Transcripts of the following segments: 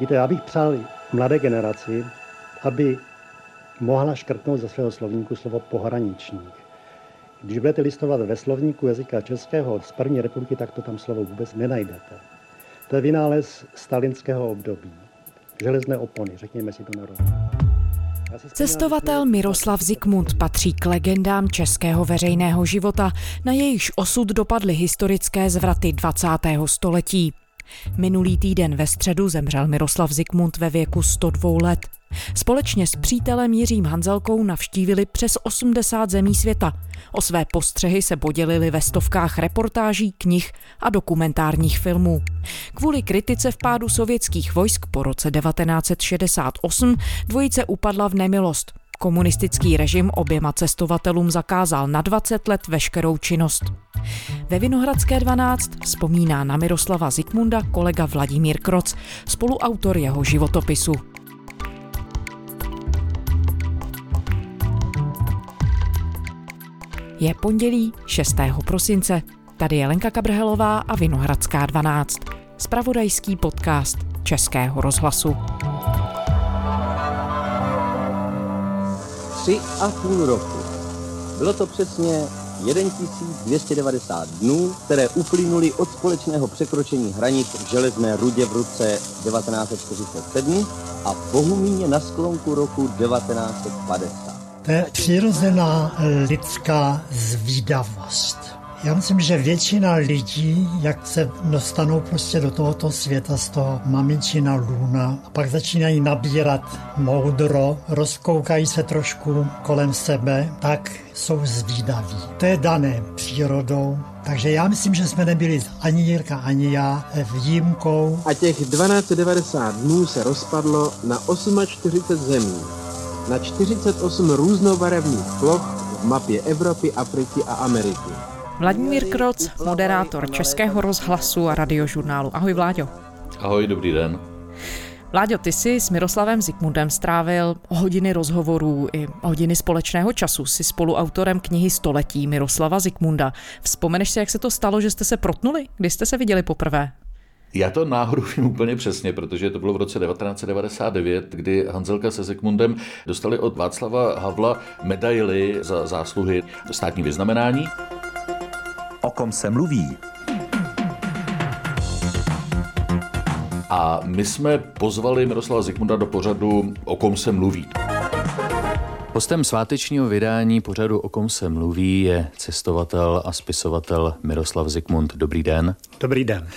Víte, já bych přál mladé generaci, aby mohla škrtnout ze svého slovníku slovo pohraničník. Když budete listovat ve slovníku jazyka českého z první republiky, tak to tam slovo vůbec nenajdete. To je vynález stalinského období. Železné opony, řekněme si to na Cestovatel Miroslav Zikmund patří k legendám českého veřejného života, na jejichž osud dopadly historické zvraty 20. století. Minulý týden ve středu zemřel Miroslav Zikmund ve věku 102 let. Společně s přítelem Jiřím Hanzelkou navštívili přes 80 zemí světa. O své postřehy se podělili ve stovkách reportáží, knih a dokumentárních filmů. Kvůli kritice vpádu sovětských vojsk po roce 1968 dvojice upadla v nemilost. Komunistický režim oběma cestovatelům zakázal na 20 let veškerou činnost. Ve Vinohradské 12 vzpomíná na Miroslava Zikmunda kolega Vladimír Kroc, spoluautor jeho životopisu. Je pondělí 6. prosince. Tady je Lenka Kabrhelová a Vinohradská 12. Spravodajský podcast Českého rozhlasu. Tři a půl roku. Bylo to přesně 1290 dnů, které uplynuly od společného překročení hranic v železné rudě v roce 1947 a v Bohumíně na sklonku roku 1950. To je přirozená lidská zvídavost. Já myslím, že většina lidí, jak se dostanou prostě do tohoto světa z toho maminčina lůna a pak začínají nabírat moudro, rozkoukají se trošku kolem sebe, tak jsou zvídaví. To je dané přírodou, takže já myslím, že jsme nebyli ani Jirka, ani já výjimkou. A těch 1290 dnů se rozpadlo na 48 zemí na 48 různobarevných ploch v mapě Evropy, Afriky a Ameriky. Vladimír Kroc, moderátor Českého rozhlasu a radiožurnálu. Ahoj Vláďo. Ahoj, dobrý den. Vláďo, ty jsi s Miroslavem Zikmundem strávil hodiny rozhovorů i hodiny společného času. Jsi spoluautorem knihy Století Miroslava Zikmunda. Vzpomeneš si, jak se to stalo, že jste se protnuli? Kdy jste se viděli poprvé? Já to náhodou vím úplně přesně, protože to bylo v roce 1999, kdy Hanzelka se Zikmundem dostali od Václava Havla medaily za zásluhy státní vyznamenání. O kom se mluví? A my jsme pozvali Miroslava Zikmunda do pořadu O kom se mluví. Hostem svátečního vydání pořadu O kom se mluví je cestovatel a spisovatel Miroslav Zikmund. Dobrý den. Dobrý den.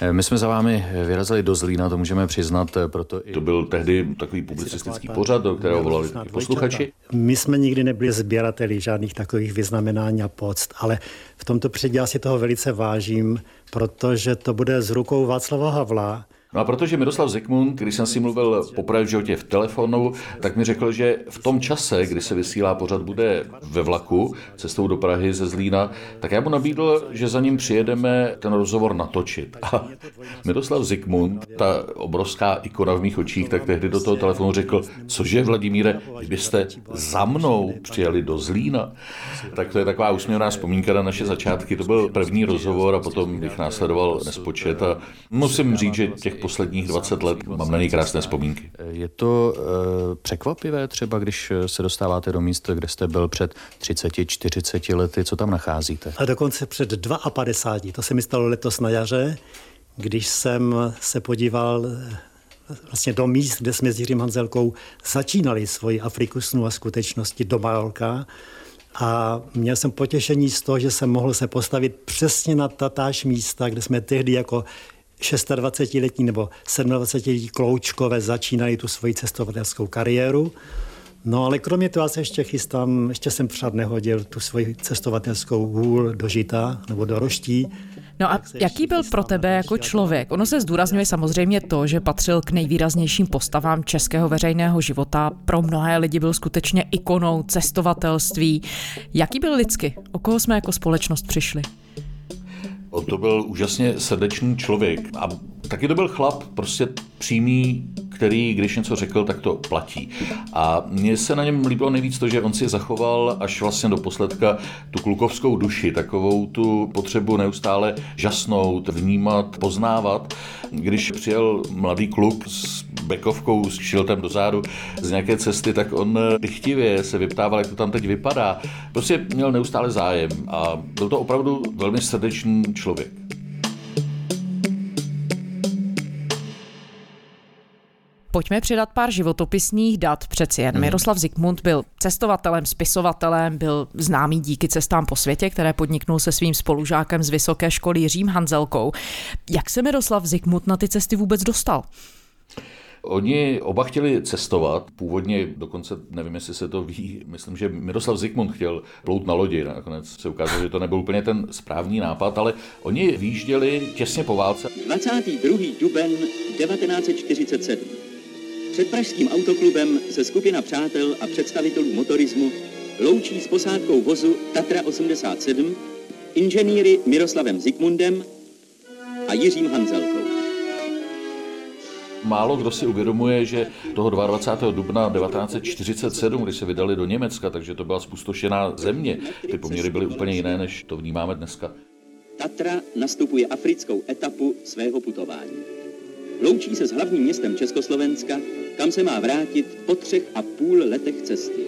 Eh, my jsme za vámi vyrazili do Zlína, to můžeme přiznat, eh, proto i to byl tehdy takový publicistický pořad, do kterého volali posluchači. My jsme nikdy nebyli sběrateli žádných takových vyznamenání a poct, ale v tomto předě si toho velice vážím, protože to bude z rukou Václava Havla, No a protože Miroslav Zikmund, když jsem si mluvil poprvé v životě v telefonu, tak mi řekl, že v tom čase, kdy se vysílá pořad, bude ve vlaku cestou do Prahy ze Zlína, tak já mu nabídl, že za ním přijedeme ten rozhovor natočit. A Miroslav Zikmund, ta obrovská ikona v mých očích, tak tehdy do toho telefonu řekl, cože Vladimíre, kdybyste za mnou přijeli do Zlína, tak to je taková úsměvná vzpomínka na naše začátky. To byl první rozhovor a potom bych následoval nespočet a musím říct, že těch posledních 20 let mám na něj krásné vzpomínky. Je to e, překvapivé třeba, když se dostáváte do místa, kde jste byl před 30-40 lety, co tam nacházíte? A dokonce před 52, to se mi stalo letos na jaře, když jsem se podíval eh, vlastně do míst, kde jsme s Jiřím Hanzelkou začínali svoji Afriku snu a skutečnosti do Majorka. A měl jsem potěšení z toho, že jsem mohl se postavit přesně na tatáž místa, kde jsme tehdy jako 26-letí nebo 27-letí kloučkové začínali tu svoji cestovatelskou kariéru. No ale kromě toho se ještě chystám, ještě jsem přát nehodil tu svoji cestovatelskou hůl do Žita nebo do Roští. No a jaký byl pro tebe jako člověk? Ono se zdůrazňuje samozřejmě to, že patřil k nejvýraznějším postavám českého veřejného života. Pro mnohé lidi byl skutečně ikonou cestovatelství. Jaký byl lidsky? O koho jsme jako společnost přišli? On to byl úžasně srdečný člověk. A taky to byl chlap, prostě přímý, který, když něco řekl, tak to platí. A mně se na něm líbilo nejvíc to, že on si zachoval až vlastně do posledka tu klukovskou duši, takovou tu potřebu neustále žasnout, vnímat, poznávat. Když přijel mladý kluk s bekovkou, s šiltem do zádu z nějaké cesty, tak on dychtivě se vyptával, jak to tam teď vypadá. Prostě měl neustále zájem a byl to opravdu velmi srdečný člověk. Pojďme přidat pár životopisních dat. Přeci jen Miroslav Zikmund byl cestovatelem, spisovatelem, byl známý díky cestám po světě, které podniknul se svým spolužákem z vysoké školy Jiřím Hanzelkou. Jak se Miroslav Zikmund na ty cesty vůbec dostal? Oni oba chtěli cestovat, původně dokonce, nevím, jestli se to ví, myslím, že Miroslav Zikmund chtěl plout na lodi, nakonec se ukázalo, že to nebyl úplně ten správný nápad, ale oni výjížděli těsně po válce. 22. duben 1947. Před pražským autoklubem se skupina přátel a představitelů motorismu loučí s posádkou vozu Tatra 87 inženýry Miroslavem Zikmundem a Jiřím Hanzelkou. Málo kdo si uvědomuje, že toho 22. dubna 1947, kdy se vydali do Německa, takže to byla spustošená země, ty poměry byly úplně jiné, než to vnímáme dneska. Tatra nastupuje africkou etapu svého putování. Loučí se s hlavním městem Československa, kam se má vrátit po třech a půl letech cesty.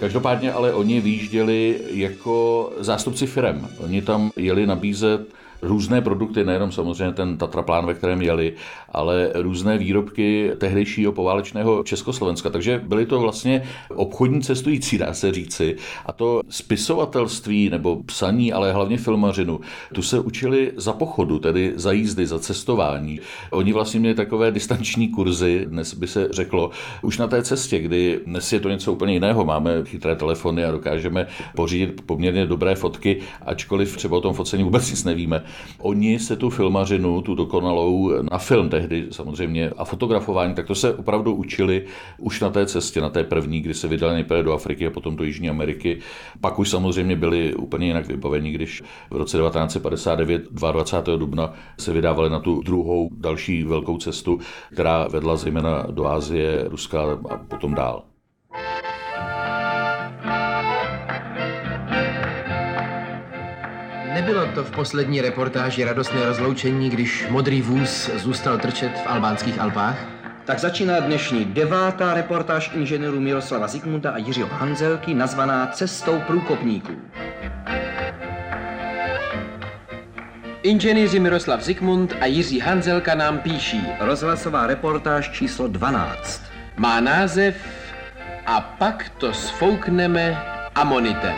Každopádně ale oni výjížděli jako zástupci firem. Oni tam jeli nabízet různé produkty, nejenom samozřejmě ten Tatraplán, ve kterém jeli, ale různé výrobky tehdejšího poválečného Československa. Takže byly to vlastně obchodní cestující, dá se říci. A to spisovatelství nebo psaní, ale hlavně filmařinu, tu se učili za pochodu, tedy za jízdy, za cestování. Oni vlastně měli takové distanční kurzy, dnes by se řeklo, už na té cestě, kdy dnes je to něco úplně jiného. Máme chytré telefony a dokážeme pořídit poměrně dobré fotky, ačkoliv třeba o tom focení vůbec nic nevíme. Oni se tu filmařinu, tu dokonalou na film tehdy samozřejmě a fotografování, tak to se opravdu učili už na té cestě, na té první, kdy se vydali nejprve do Afriky a potom do Jižní Ameriky. Pak už samozřejmě byli úplně jinak vybaveni, když v roce 1959, 22. dubna, se vydávali na tu druhou další velkou cestu, která vedla zejména do Ázie, Ruska a potom dál. Nebylo to v poslední reportáži radostné rozloučení, když modrý vůz zůstal trčet v albánských Alpách? Tak začíná dnešní devátá reportáž inženýrů Miroslava Zikmunda a Jiřího Hanzelky nazvaná Cestou průkopníků. Inženýři Miroslav Zikmund a Jiří Hanzelka nám píší. Rozhlasová reportáž číslo 12. Má název A pak to sfoukneme amonitem.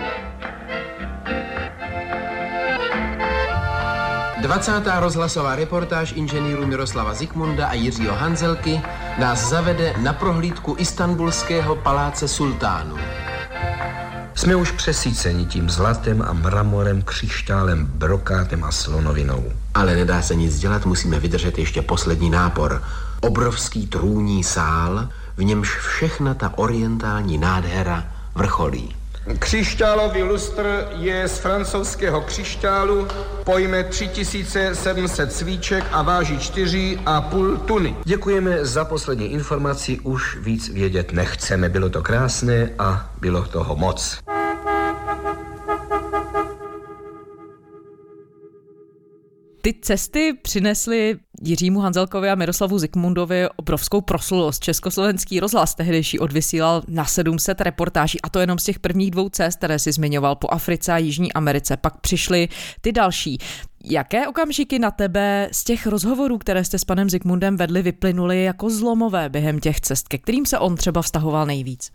20. rozhlasová reportáž inženýrů Miroslava Zikmunda a Jiřího Hanzelky nás zavede na prohlídku istanbulského paláce sultánů. Jsme už přesíceni tím zlatem a mramorem, křišťálem, brokátem a slonovinou. Ale nedá se nic dělat, musíme vydržet ještě poslední nápor. Obrovský trůní sál, v němž všechna ta orientální nádhera vrcholí. Křišťálový lustr je z francouzského křišťálu, pojme 3700 svíček a váží 4,5 tuny. Děkujeme za poslední informaci, už víc vědět nechceme. Bylo to krásné a bylo toho moc. Ty cesty přinesly Jiřímu Hanzelkovi a Miroslavu Zikmundovi obrovskou proslulost. Československý rozhlas tehdejší odvysílal na 700 reportáží a to jenom z těch prvních dvou cest, které si zmiňoval po Africe a Jižní Americe. Pak přišly ty další. Jaké okamžiky na tebe z těch rozhovorů, které jste s panem Zikmundem vedli, vyplynuly jako zlomové během těch cest, ke kterým se on třeba vztahoval nejvíc?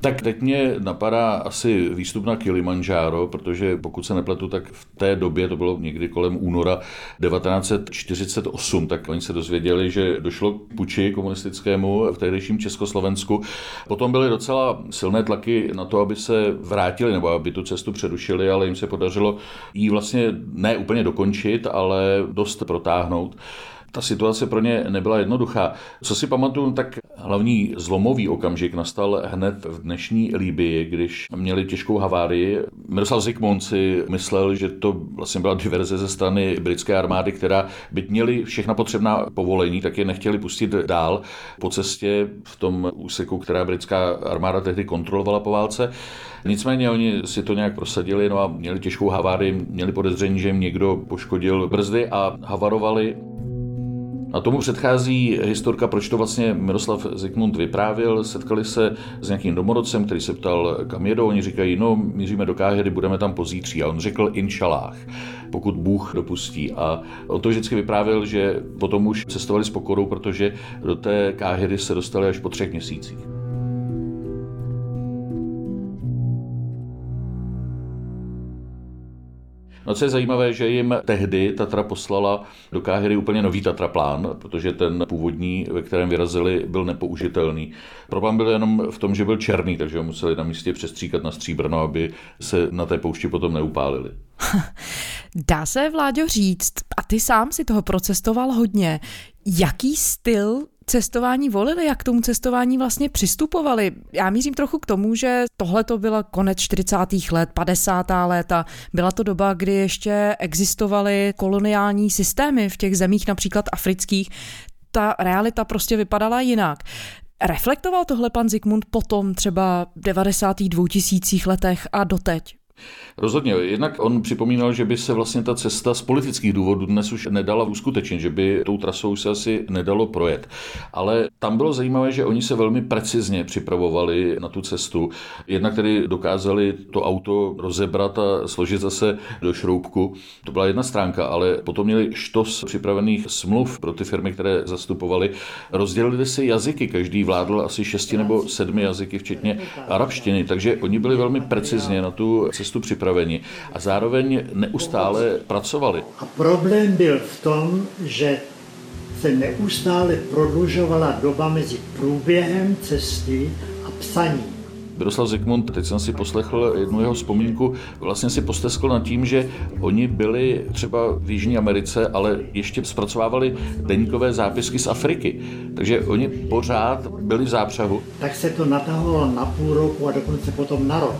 Tak teď mě napadá asi výstup na Kilimanjaro, protože pokud se nepletu, tak v té době, to bylo někdy kolem února 1948, tak oni se dozvěděli, že došlo k puči komunistickému v tehdejším Československu. Potom byly docela silné tlaky na to, aby se vrátili nebo aby tu cestu přerušili, ale jim se podařilo ji vlastně ne úplně dokončit, ale dost protáhnout. Ta situace pro ně nebyla jednoduchá. Co si pamatuju, tak hlavní zlomový okamžik nastal hned v dnešní Líbii, když měli těžkou havárii. Miroslav Zikmund si myslel, že to vlastně byla diverze ze strany britské armády, která byť měli všechna potřebná povolení, tak je nechtěli pustit dál po cestě v tom úseku, která britská armáda tehdy kontrolovala po válce. Nicméně oni si to nějak prosadili no a měli těžkou havárii, měli podezření, že jim někdo poškodil brzdy a havarovali. A tomu předchází historka, proč to vlastně Miroslav Zikmund vyprávěl. Setkali se s nějakým domorodcem, který se ptal, kam jedou. Oni říkají, no, míříme do Káhyry, budeme tam pozítří. A on řekl, inšalách, pokud Bůh dopustí. A on to vždycky vyprávěl, že potom už cestovali s pokorou, protože do té Káhyry se dostali až po třech měsících. No co je zajímavé, že jim tehdy Tatra poslala do Káhyry úplně nový Tatra plán, protože ten původní, ve kterém vyrazili, byl nepoužitelný. Problém byl jenom v tom, že byl černý, takže ho museli na místě přestříkat na stříbrno, aby se na té poušti potom neupálili. Dá se, Vláďo, říct, a ty sám si toho procestoval hodně, jaký styl cestování volili, jak k tomu cestování vlastně přistupovali. Já mířím trochu k tomu, že tohle to byla konec 40. let, 50. léta. Byla to doba, kdy ještě existovaly koloniální systémy v těch zemích, například afrických. Ta realita prostě vypadala jinak. Reflektoval tohle pan Zikmund potom třeba v 90. 2000 letech a doteď? Rozhodně. Jednak on připomínal, že by se vlastně ta cesta z politických důvodů dnes už nedala uskutečnit, že by tou trasou se asi nedalo projet. Ale tam bylo zajímavé, že oni se velmi precizně připravovali na tu cestu. Jednak tedy dokázali to auto rozebrat a složit zase do šroubku. To byla jedna stránka, ale potom měli štos připravených smluv pro ty firmy, které zastupovali. Rozdělili si jazyky, každý vládl asi šesti nebo sedmi jazyky, včetně arabštiny, takže oni byli velmi precizně na tu cestu cestu připraveni a zároveň neustále pracovali. A problém byl v tom, že se neustále prodlužovala doba mezi průběhem cesty a psaním. Miroslav Zikmund, teď jsem si poslechl jednu jeho vzpomínku, vlastně si posteskl nad tím, že oni byli třeba v Jižní Americe, ale ještě zpracovávali deníkové zápisky z Afriky. Takže oni pořád byli v zápřahu. Tak se to natahovalo na půl roku a dokonce potom na rok.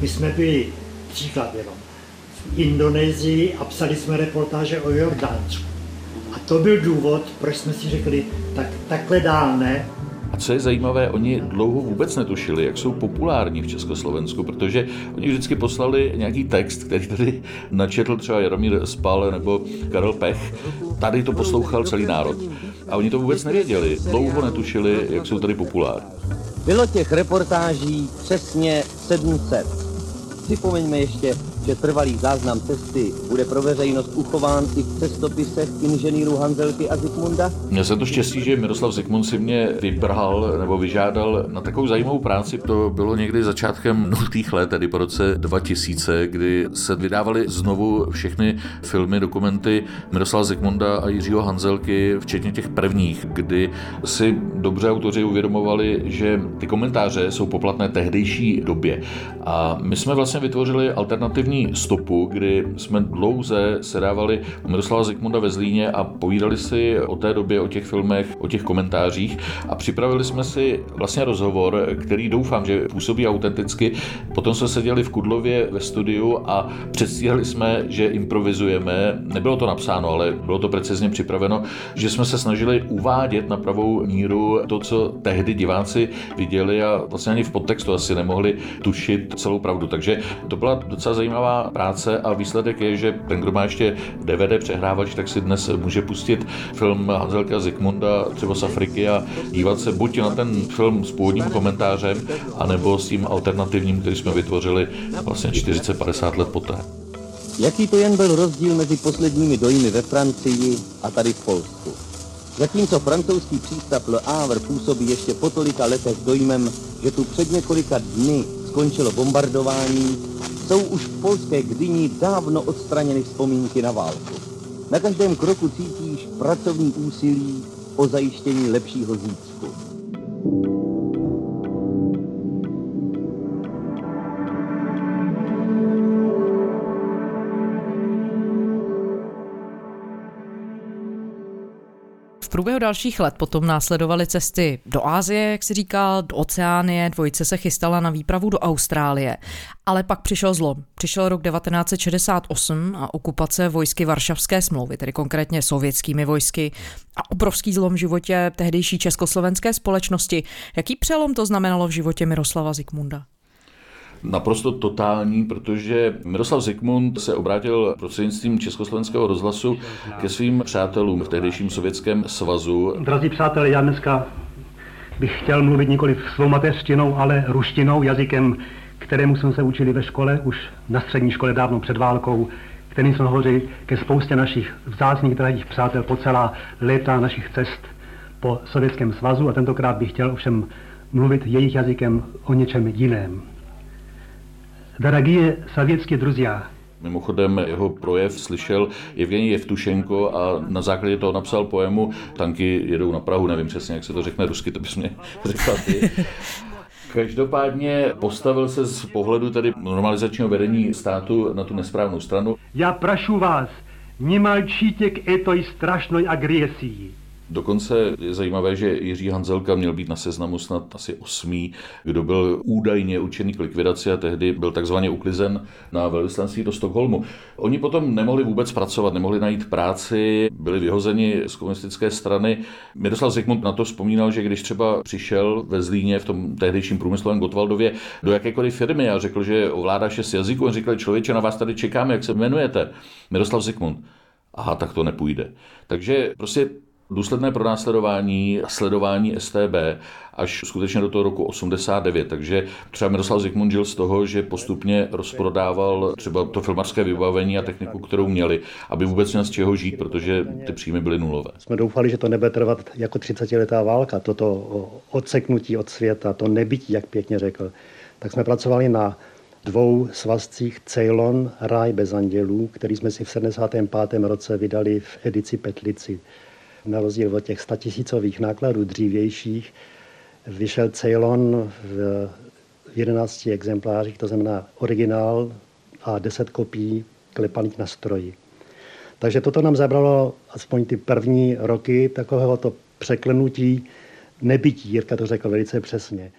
My jsme byli příklad jenom, v Indonésii a psali jsme reportáže o Jordánsku. A to byl důvod, proč jsme si řekli, tak takhle dál ne, a co je zajímavé, oni dlouho vůbec netušili, jak jsou populární v Československu, protože oni vždycky poslali nějaký text, který tady načetl třeba Jaromír Spal nebo Karel Pech. Tady to poslouchal celý národ. A oni to vůbec nevěděli, dlouho netušili, jak jsou tady populární. Bylo těch reportáží přesně 700. Připomeňme ještě, že trvalý záznam cesty bude pro veřejnost uchován i v cestopisech inženýrů Hanzelky a Zikmunda? Měl jsem to štěstí, že Miroslav Zikmund si mě vybral nebo vyžádal na takovou zajímavou práci. To bylo někdy začátkem nultých let, tedy po roce 2000, kdy se vydávaly znovu všechny filmy, dokumenty Miroslava Zikmunda a Jiřího Hanzelky, včetně těch prvních, kdy si dobře autoři uvědomovali, že ty komentáře jsou poplatné tehdejší době. A my jsme vlastně vytvořili alternativní stopu, kdy jsme dlouze sedávali u Miroslava Zikmunda ve Zlíně a povídali si o té době, o těch filmech, o těch komentářích a připravili jsme si vlastně rozhovor, který doufám, že působí autenticky. Potom jsme seděli v Kudlově ve studiu a předstírali jsme, že improvizujeme. Nebylo to napsáno, ale bylo to precizně připraveno, že jsme se snažili uvádět na pravou míru to, co tehdy diváci viděli a vlastně ani v podtextu asi nemohli tušit celou pravdu. Takže to byla docela zajímavá zajímavá práce a výsledek je, že ten, kdo má ještě DVD přehrávač, tak si dnes může pustit film Hanzelka Zikmunda třeba z Afriky a dívat se buď na ten film s původním komentářem, anebo s tím alternativním, který jsme vytvořili vlastně 40-50 let poté. Jaký to jen byl rozdíl mezi posledními dojmy ve Francii a tady v Polsku? Zatímco francouzský přístav Le Havre působí ještě po tolika letech dojmem, že tu před několika dny skončilo bombardování, jsou už v polské Gdyni dávno odstraněny vzpomínky na válku. Na každém kroku cítíš pracovní úsilí o zajištění lepšího zítřku. V průběhu dalších let potom následovaly cesty do Ázie, jak si říkal, do Oceánie, dvojice se chystala na výpravu do Austrálie. Ale pak přišel zlom. Přišel rok 1968 a okupace vojsky Varšavské smlouvy, tedy konkrétně sovětskými vojsky a obrovský zlom v životě tehdejší československé společnosti. Jaký přelom to znamenalo v životě Miroslava Zikmunda? Naprosto totální, protože Miroslav Zikmund se obrátil prostřednictvím Československého rozhlasu ke svým přátelům v tehdejším sovětském svazu. Drazí přátelé, já dneska bych chtěl mluvit nikoli svou mateřštinou, ale ruštinou, jazykem, kterému jsme se učili ve škole, už na střední škole dávno před válkou, kterým jsme hovořili ke spoustě našich vzácných drahých přátel po celá léta našich cest po Sovětském svazu a tentokrát bych chtěl ovšem mluvit jejich jazykem o něčem jiném. Дорогие советские друзья, Mimochodem jeho projev slyšel Evgeni Jevtušenko a na základě toho napsal poemu Tanky jedou na Prahu, nevím přesně, jak se to řekne rusky, to bys mě řekla ty. Každopádně postavil se z pohledu tedy normalizačního vedení státu na tu nesprávnou stranu. Já prašu vás, nemalčíte k etoj strašnej agresii. Dokonce je zajímavé, že Jiří Hanzelka měl být na seznamu snad asi osmý, kdo byl údajně učený k likvidaci a tehdy byl takzvaně uklizen na velvyslanství do Stockholmu. Oni potom nemohli vůbec pracovat, nemohli najít práci, byli vyhozeni z komunistické strany. Miroslav Zikmund na to vzpomínal, že když třeba přišel ve Zlíně v tom tehdejším průmyslovém Gotwaldově do jakékoliv firmy a řekl, že ovládá šest jazyků, on říkal, člověče, na vás tady čekáme, jak se jmenujete. Miroslav Zikmund. Aha, tak to nepůjde. Takže prostě důsledné pronásledování a sledování STB až skutečně do toho roku 89. Takže třeba Miroslav Zikmund žil z toho, že postupně rozprodával třeba to filmařské vybavení a techniku, kterou měli, aby vůbec měl z čeho žít, protože ty příjmy byly nulové. Jsme doufali, že to nebude trvat jako 30-letá válka, toto odseknutí od světa, to nebytí, jak pěkně řekl. Tak jsme pracovali na dvou svazcích Ceylon, Ráj bez andělů, který jsme si v 75. roce vydali v edici Petlici na rozdíl od těch statisícových nákladů dřívějších, vyšel Ceylon v 11 exemplářích, to znamená originál a 10 kopií klepaných na stroji. Takže toto nám zabralo aspoň ty první roky takového překlenutí nebytí, Jirka to řekl velice přesně.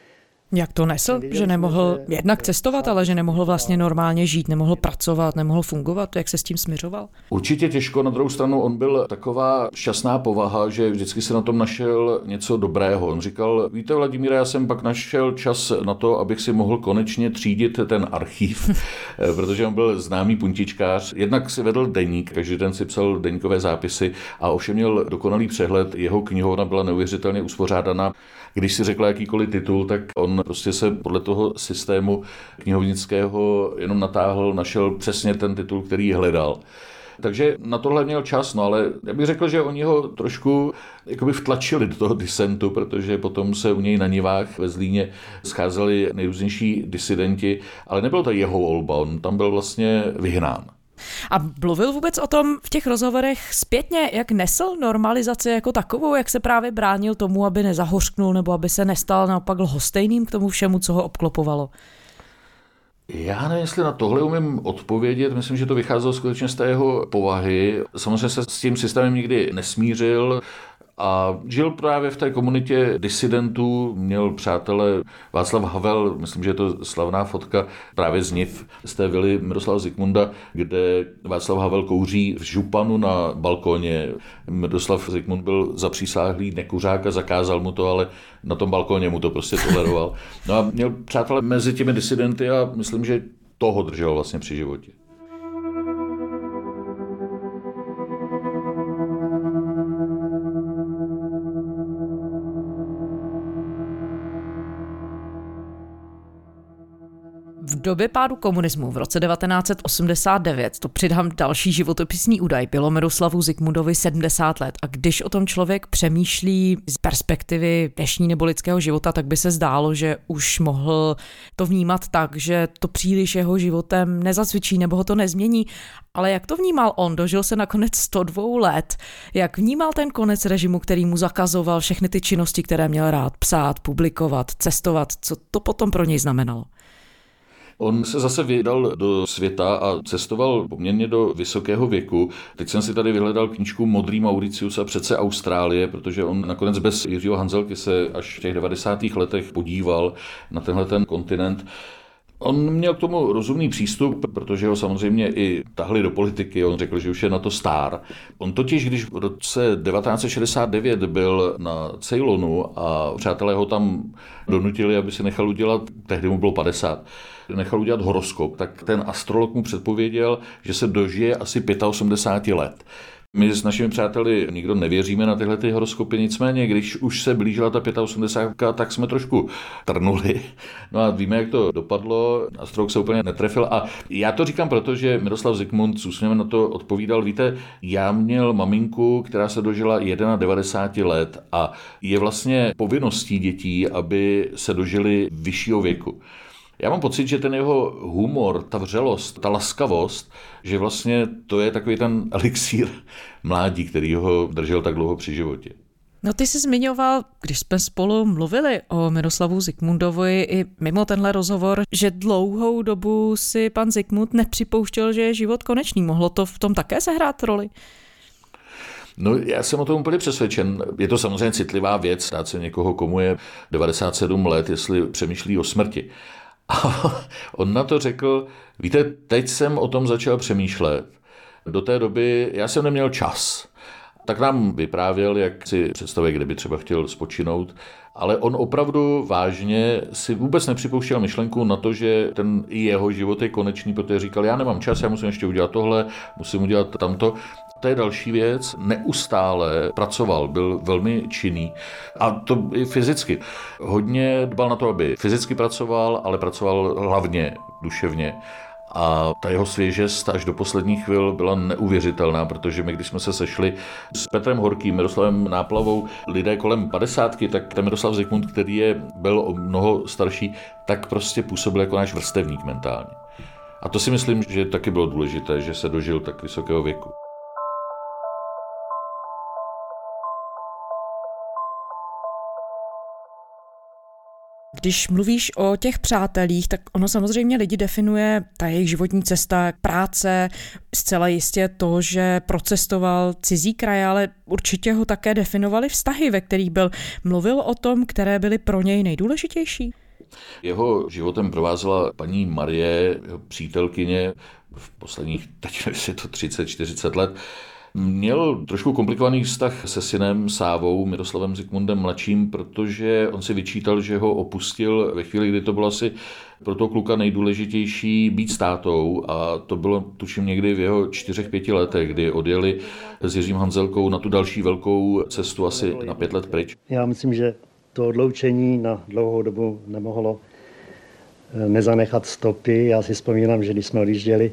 Jak to nesl? Že nemohl jednak cestovat, ale že nemohl vlastně normálně žít, nemohl pracovat, nemohl fungovat? Jak se s tím směřoval? Určitě těžko. Na druhou stranu on byl taková šťastná povaha, že vždycky se na tom našel něco dobrého. On říkal, víte Vladimíra, já jsem pak našel čas na to, abych si mohl konečně třídit ten archív, protože on byl známý puntičkář. Jednak si vedl deník, každý den si psal deníkové zápisy a ovšem měl dokonalý přehled. Jeho knihovna byla neuvěřitelně uspořádaná. Když si řekla jakýkoliv titul, tak on prostě se podle toho systému knihovnického jenom natáhl, našel přesně ten titul, který hledal. Takže na tohle měl čas, no ale já bych řekl, že oni ho trošku jakoby vtlačili do toho disentu, protože potom se u něj na Nivách ve Zlíně scházeli nejrůznější disidenti, ale nebyl to jeho volba, on tam byl vlastně vyhnán. A mluvil vůbec o tom v těch rozhovorech zpětně, jak nesl normalizaci jako takovou, jak se právě bránil tomu, aby nezahořknul nebo aby se nestal naopak lhostejným k tomu všemu, co ho obklopovalo? Já nevím, jestli na tohle umím odpovědět. Myslím, že to vycházelo skutečně z té jeho povahy. Samozřejmě se s tím systémem nikdy nesmířil. A žil právě v té komunitě disidentů, měl přátele Václav Havel, myslím, že je to slavná fotka právě z NIV, z té vily Miroslava Zikmunda, kde Václav Havel kouří v županu na balkóně. Miroslav Zikmund byl zapřísáhlý nekuřák a zakázal mu to, ale na tom balkóně mu to prostě toleroval. No a měl přátelé mezi těmi disidenty a myslím, že toho držel vlastně při životě. Době pádu komunismu v roce 1989, to přidám další životopisný údaj, bylo Miroslavu Zikmundovi 70 let a když o tom člověk přemýšlí z perspektivy dnešní nebo lidského života, tak by se zdálo, že už mohl to vnímat tak, že to příliš jeho životem nezacvičí nebo ho to nezmění, ale jak to vnímal on? Dožil se nakonec 102 let. Jak vnímal ten konec režimu, který mu zakazoval všechny ty činnosti, které měl rád psát, publikovat, cestovat? Co to potom pro něj znamenalo? On se zase vydal do světa a cestoval poměrně do vysokého věku. Teď jsem si tady vyhledal knížku Modrý Mauricius a přece Austrálie, protože on nakonec bez Jiřího Hanzelky se až v těch 90. letech podíval na tenhle ten kontinent. On měl k tomu rozumný přístup, protože ho samozřejmě i tahli do politiky. On řekl, že už je na to star. On totiž, když v roce 1969 byl na Ceylonu a přátelé ho tam donutili, aby si nechal udělat, tehdy mu bylo 50, nechal udělat horoskop, tak ten astrolog mu předpověděl, že se dožije asi 85 let. My s našimi přáteli nikdo nevěříme na tyhle ty horoskopy, nicméně, když už se blížila ta 85, tak jsme trošku trnuli. No a víme, jak to dopadlo. Astrolog se úplně netrefil. A já to říkám proto, že Miroslav Zikmund s úsměvem na to odpovídal. Víte, já měl maminku, která se dožila 91 let a je vlastně povinností dětí, aby se dožili vyššího věku. Já mám pocit, že ten jeho humor, ta vřelost, ta laskavost, že vlastně to je takový ten elixír mládí, který ho držel tak dlouho při životě. No ty jsi zmiňoval, když jsme spolu mluvili o Miroslavu Zikmundovi i mimo tenhle rozhovor, že dlouhou dobu si pan Zikmund nepřipouštěl, že je život konečný. Mohlo to v tom také sehrát roli? No, já jsem o tom úplně přesvědčen. Je to samozřejmě citlivá věc, dát se někoho, komu je 97 let, jestli přemýšlí o smrti. A on na to řekl, víte, teď jsem o tom začal přemýšlet. Do té doby já jsem neměl čas. Tak nám vyprávěl, jak si představuje, kde by třeba chtěl spočinout, ale on opravdu vážně si vůbec nepřipouštěl myšlenku na to, že ten jeho život je konečný, protože říkal, já nemám čas, já musím ještě udělat tohle, musím udělat tamto. To je další věc. Neustále pracoval, byl velmi činný a to i fyzicky. Hodně dbal na to, aby fyzicky pracoval, ale pracoval hlavně duševně. A ta jeho svěžest až do posledních chvil byla neuvěřitelná, protože my, když jsme se sešli s Petrem Horkým, Miroslavem Náplavou, lidé kolem padesátky, tak ten Miroslav Zikmund, který je, byl o mnoho starší, tak prostě působil jako náš vrstevník mentálně. A to si myslím, že taky bylo důležité, že se dožil tak vysokého věku. Když mluvíš o těch přátelích, tak ono samozřejmě lidi definuje ta jejich životní cesta, práce, zcela jistě to, že procestoval cizí kraje, ale určitě ho také definovali vztahy, ve kterých byl. Mluvil o tom, které byly pro něj nejdůležitější? Jeho životem provázela paní Marie, jeho přítelkyně, v posledních, teď je to 30-40 let, Měl trošku komplikovaný vztah se synem Sávou, Miroslavem Zikmundem mladším, protože on si vyčítal, že ho opustil ve chvíli, kdy to bylo asi pro toho kluka nejdůležitější být státou a to bylo tuším někdy v jeho čtyřech, pěti letech, kdy odjeli s Jiřím Hanzelkou na tu další velkou cestu asi na pět let pryč. Já myslím, že to odloučení na dlouhou dobu nemohlo eh, nezanechat stopy. Já si vzpomínám, že když jsme odjížděli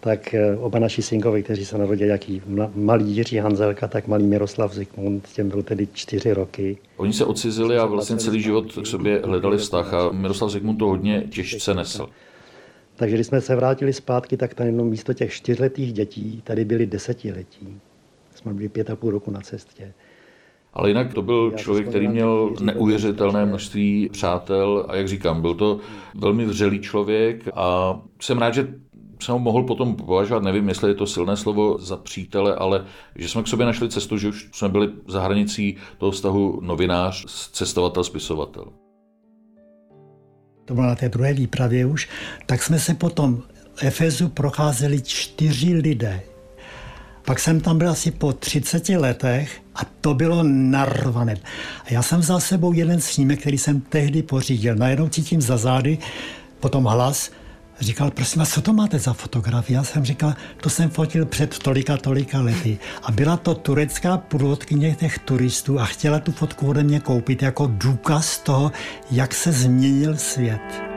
tak eh, oba naši synkovi, kteří se narodili, jaký malý Jiří Hanzelka, tak malý Miroslav Zikmund, těm byl tedy čtyři roky. Oni se odcizili a vlastně celý život k sobě hledali vztah a Miroslav Zikmund to hodně těžce nesl. Takže když jsme se vrátili zpátky, tak tady jenom místo těch čtyřletých dětí tady byli desetiletí. Jsme byli pět a půl roku na cestě. Ale jinak to byl člověk, který měl neuvěřitelné množství přátel a jak říkám, byl to velmi vřelý člověk a jsem rád, že jsem ho mohl potom považovat, nevím, jestli je to silné slovo za přítele, ale že jsme k sobě našli cestu, že už jsme byli za hranicí toho vztahu novinář, cestovatel, spisovatel. To bylo na té druhé výpravě už, tak jsme se potom Efezu procházeli čtyři lidé. Pak jsem tam byl asi po 30 letech a to bylo narvané. A já jsem vzal sebou jeden snímek, který jsem tehdy pořídil. Najednou cítím za zády, potom hlas, Říkal, prosím vás, co to máte za fotografii? Já jsem říkal, to jsem fotil před tolika, tolika lety. A byla to turecká průvodkyně těch turistů a chtěla tu fotku ode mě koupit jako důkaz toho, jak se změnil svět.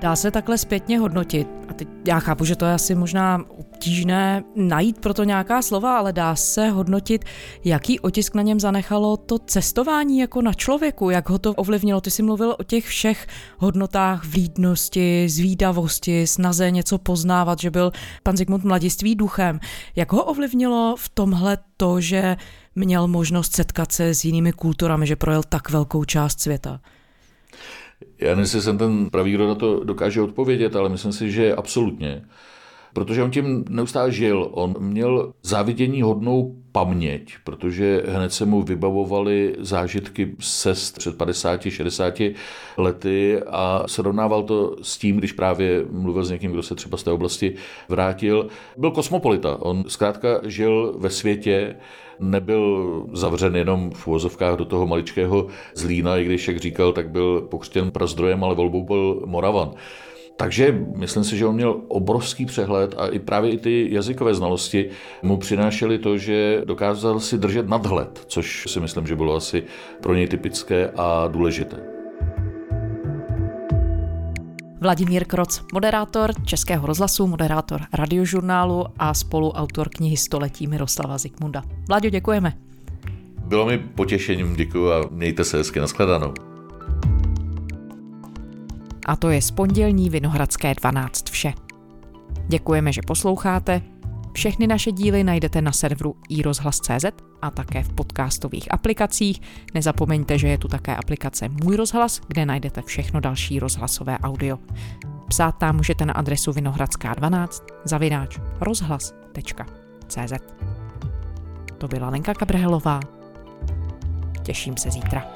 Dá se takhle zpětně hodnotit. A teď já chápu, že to je asi možná obtížné najít proto nějaká slova, ale dá se hodnotit, jaký otisk na něm zanechalo to cestování jako na člověku, jak ho to ovlivnilo. Ty jsi mluvil o těch všech hodnotách vlídnosti, zvídavosti, snaze něco poznávat, že byl pan Zygmunt mladiství duchem. Jak ho ovlivnilo v tomhle to, že měl možnost setkat se s jinými kulturami, že projel tak velkou část světa? Já nevím, jestli jsem ten pravý, kdo na to dokáže odpovědět, ale myslím si, že absolutně. Protože on tím neustále žil. On měl závidění hodnou paměť, protože hned se mu vybavovaly zážitky sest před 50-60 lety a srovnával to s tím, když právě mluvil s někým, kdo se třeba z té oblasti vrátil. Byl kosmopolita. On zkrátka žil ve světě, nebyl zavřen jenom v uvozovkách do toho maličkého Zlína, i když, jak říkal, tak byl pokřtěn prazdrojem, ale volbou byl Moravan. Takže myslím si, že on měl obrovský přehled a i právě i ty jazykové znalosti mu přinášely to, že dokázal si držet nadhled, což si myslím, že bylo asi pro něj typické a důležité. Vladimír Kroc, moderátor Českého rozhlasu, moderátor radiožurnálu a spoluautor knihy Století Miroslava Zikmunda. Vláďo, děkujeme. Bylo mi potěšením, děkuji a mějte se hezky, nashledanou. A to je z pondělní Vinohradské 12 vše. Děkujeme, že posloucháte. Všechny naše díly najdete na serveru iRozhlas.cz a také v podcastových aplikacích. Nezapomeňte, že je tu také aplikace Můj rozhlas, kde najdete všechno další rozhlasové audio. Psát tam můžete na adresu vinohradská12 zavináč rozhlas.cz To byla Lenka Kabrhelová. Těším se zítra.